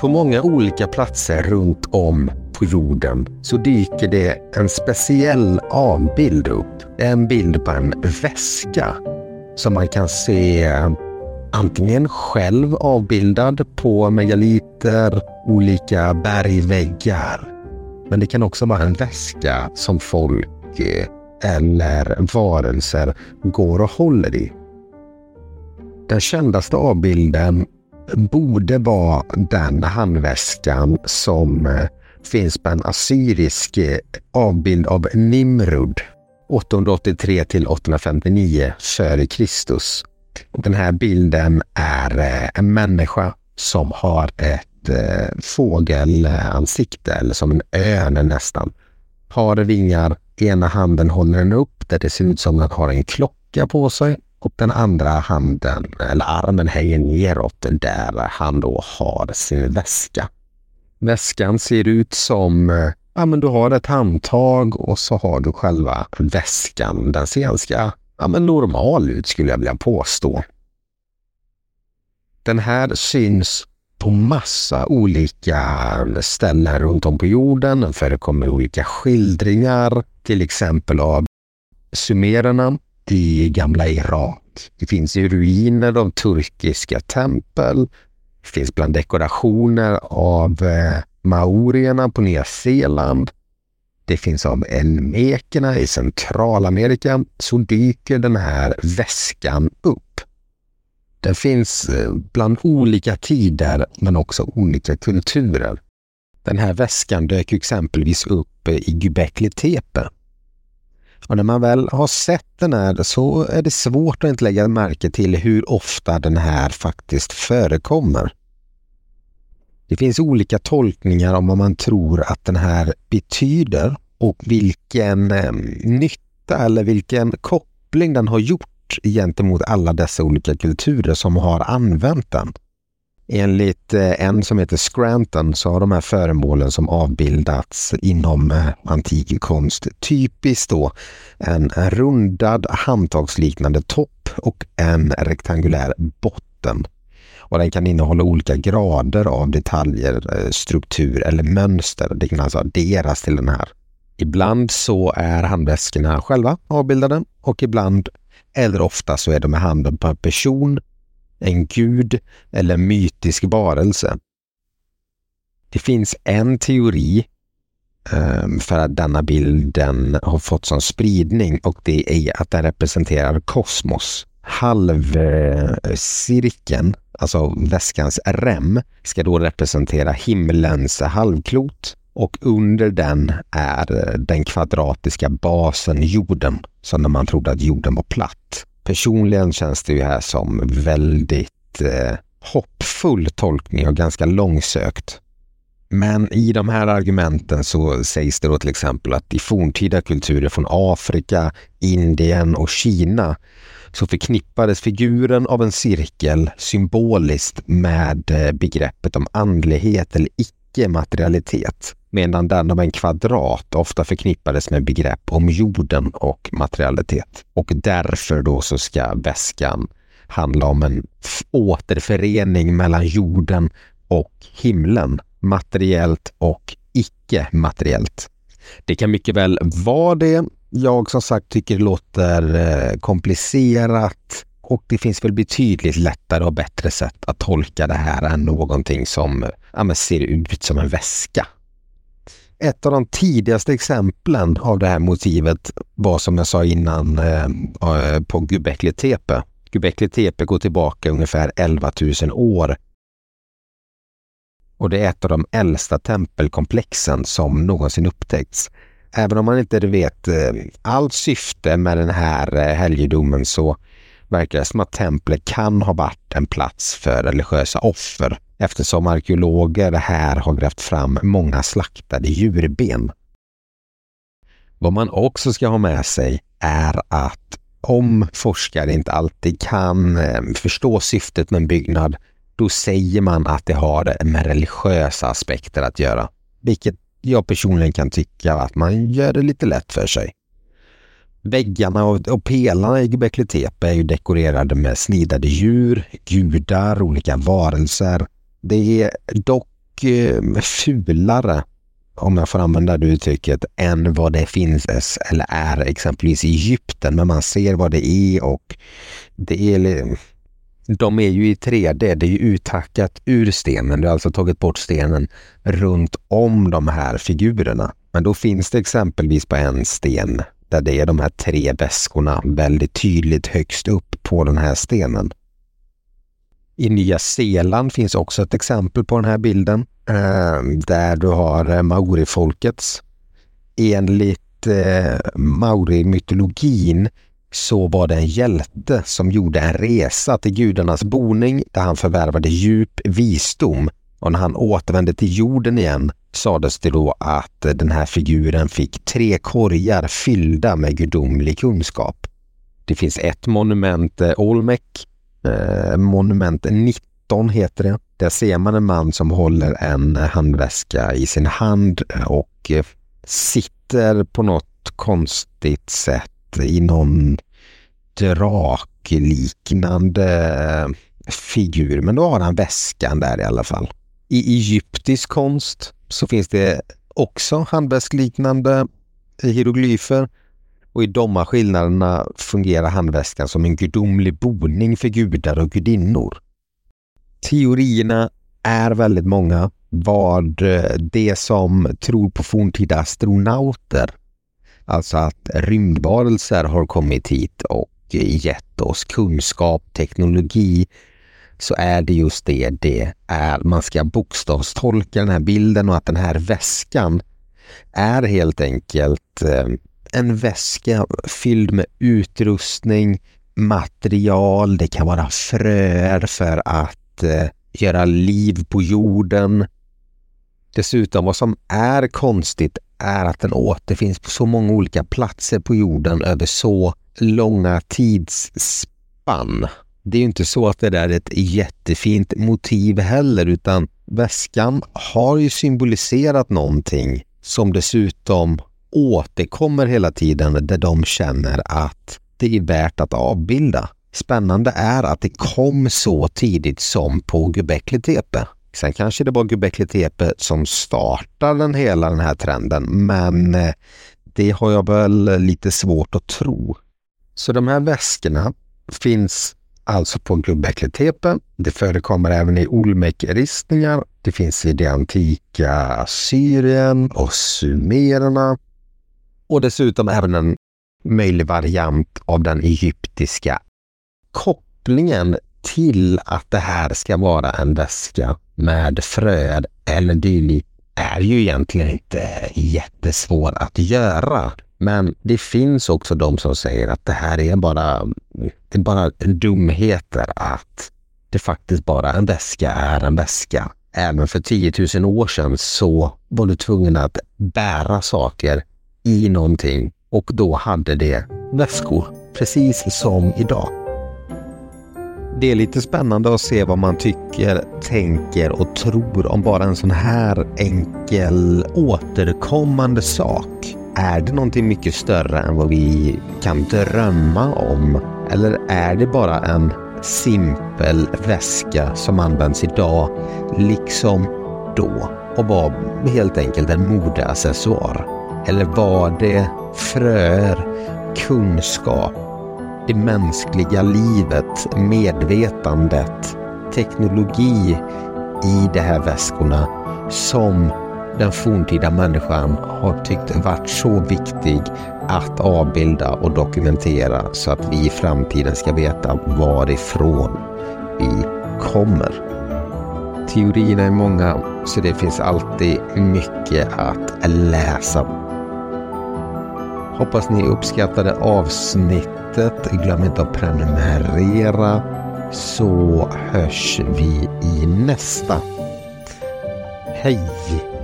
På många olika platser runt om på jorden så dyker det en speciell avbild upp. Det är en bild på en väska som man kan se antingen själv avbildad på megaliter, olika bergväggar. Men det kan också vara en väska som folk eh, eller varelser går och håller i. Den kändaste avbilden borde vara den handväskan som eh, finns på en assyrisk eh, avbild av Nimrud 883 till 859 f.Kr. Den här bilden är eh, en människa som har ett fågelansikte eller som en örn nästan. Har vingar, ena handen håller den upp där det ser ut som att den har en klocka på sig och den andra handen, eller armen, hänger neråt där han då har sin väska. Väskan ser ut som, ja men du har ett handtag och så har du själva väskan. Den ser ganska, ja men normal ut skulle jag vilja påstå. Den här syns på massa olika ställen runt om på jorden. Den förekommer olika skildringar, till exempel av sumererna i gamla Irak. Det finns ju ruiner av turkiska tempel. Det finns bland dekorationer av eh, maorierna på Nya Zeeland. Det finns av elmekerna i Centralamerika. Så dyker den här väskan upp. Den finns eh, bland olika tider men också olika kulturer. Den här väskan dök exempelvis upp i Göbekli Tepe och när man väl har sett den här så är det svårt att inte lägga märke till hur ofta den här faktiskt förekommer. Det finns olika tolkningar om vad man tror att den här betyder och vilken eh, nytta eller vilken koppling den har gjort gentemot alla dessa olika kulturer som har använt den. Enligt eh, en som heter Scranton så har de här föremålen som avbildats inom eh, antik konst typiskt då en rundad handtagsliknande topp och en rektangulär botten. Och den kan innehålla olika grader av detaljer, eh, struktur eller mönster. Det kan alltså adderas till den här. Ibland så är handväskorna själva avbildade och ibland eller ofta så är de i handen på en person en gud eller mytisk varelse. Det finns en teori ehm, för att denna bilden har fått sån spridning och det är att den representerar kosmos. Halvcirkeln, alltså väskans rem, ska då representera himlens halvklot och under den är den kvadratiska basen jorden, som när man trodde att jorden var platt. Personligen känns det ju här som väldigt eh, hoppfull tolkning och ganska långsökt. Men i de här argumenten så sägs det då till exempel att i forntida kulturer från Afrika, Indien och Kina så förknippades figuren av en cirkel symboliskt med eh, begreppet om andlighet eller icke-materialitet medan den om en kvadrat ofta förknippades med begrepp om jorden och materialitet. Och därför då så ska väskan handla om en återförening mellan jorden och himlen, materiellt och icke-materiellt. Det kan mycket väl vara det. Jag som sagt tycker det låter eh, komplicerat och det finns väl betydligt lättare och bättre sätt att tolka det här än någonting som ja, ser ut som en väska ett av de tidigaste exemplen av det här motivet var som jag sa innan eh, eh på Göbekli Tepe. Göbekli Tepe går tillbaka ungefär 11 000 år. Och det är ett av de äldsta tempelkomplexen som någonsin upptäckts. Även om man inte vet eh, allt syfte med den här eh, helgedomen så verkar det som att templet kan ha varit en plats för religiösa offer eftersom arkeologer här har grävt fram många slaktade djurben. Vad man också ska ha med sig är att om forskare inte alltid kan eh, förstå syftet med en byggnad, då säger man att det har med religiösa aspekter att göra. Vilket jag personligen kan tycka att man gör det lite lätt för sig. Väggarna och, och pelarna i Göbekli Tepe är ju dekorerade med snidade djur, gudar, olika varelser det är dock eh, fulare, om jag får använda det uttrycket, än vad det finns eller är exempelvis i Egypten. Men man ser vad det är och det är de är ju i 3D, det är ju uthackat ur stenen. Du har alltså tagit bort stenen runt om de här figurerna. Men då finns det exempelvis på en sten där det är de här tre väskorna väldigt tydligt högst upp på den här stenen. I Nya Zeeland finns också ett exempel på den här bilden eh, där du har eh, maorifolkets. Enligt eh, maori-mytologin så var det en hjälte som gjorde en resa till gudarnas boning där han förvärvade djup visdom och när han återvände till jorden igen sades det då att den här figuren fick tre korgar fyllda med gudomlig kunskap. Det finns ett monument, eh, Olmec, eh, monument 19 heter det. Där ser man en man som håller en handväska i sin hand och eh, sitter på något konstigt sätt i någon drakliknande eh, figur. Men då har han väskan där i alla fall. I egyptisk konst så finns det också handväskliknande hieroglyfer och i de skillnaderna fungerar handväskan som en gudomlig boning för gudar och gudinnor. Teorierna är väldigt många vad eh, det som tror på forntida astronauter, alltså att rymdvarelser har kommit hit och gett oss kunskap, teknologi, så är det just det det är. Man ska bokstavstolka den här bilden och att den här väskan är helt enkelt eh, en väska fylld med utrustning, material, det kan vara fröer för att eh, göra liv på jorden. Dessutom vad som är konstigt är att den återfinns på så många olika platser på jorden över så långa tidsspann. Det är ju inte så att det där är ett jättefint motiv heller utan väskan har ju symboliserat någonting som dessutom återkommer hela tiden där de känner att det är värt att avbilda. Spännande är att det kom så tidigt som på Göbekli Tepe. Sen kanske det var Göbekli Tepe som startade den hela den här trenden men eh, det har jag väl lite svårt att tro. Så de här väskorna finns alltså på Göbekli Det förekommer även i olmekristningar. Det finns i det antika Syrien och sumererna. Och dessutom även en möjlig variant av den egyptiska kopplingen till att det här ska vara en väska med fröer eller dylikt är ju egentligen inte jättesvår att göra. Men det finns också de som säger att det här är bara, det är bara dumheter att det faktiskt bara en väska är en väska. Även för 10 000 år sedan så var du tvungen att bära saker i någonting och då hade det väskor, precis som idag. Det är lite spännande att se vad man tycker, tänker och tror om bara en sån här enkel återkommande sak. Är det någonting mycket större än vad vi kan drömma om? Eller är det bara en simpel väska som används idag, liksom då, och var helt enkelt en modeaccessoar? Eller var det fröer, kunskap, det mänskliga livet, medvetandet, teknologi i de här väskorna som den forntida människan har tyckt varit så viktig att avbilda och dokumentera så att vi i framtiden ska veta varifrån vi kommer. Teorierna är många så det finns alltid mycket att läsa. Hoppas ni uppskattade avsnittet. Glöm inte att prenumerera så hörs vi i nästa. Hej!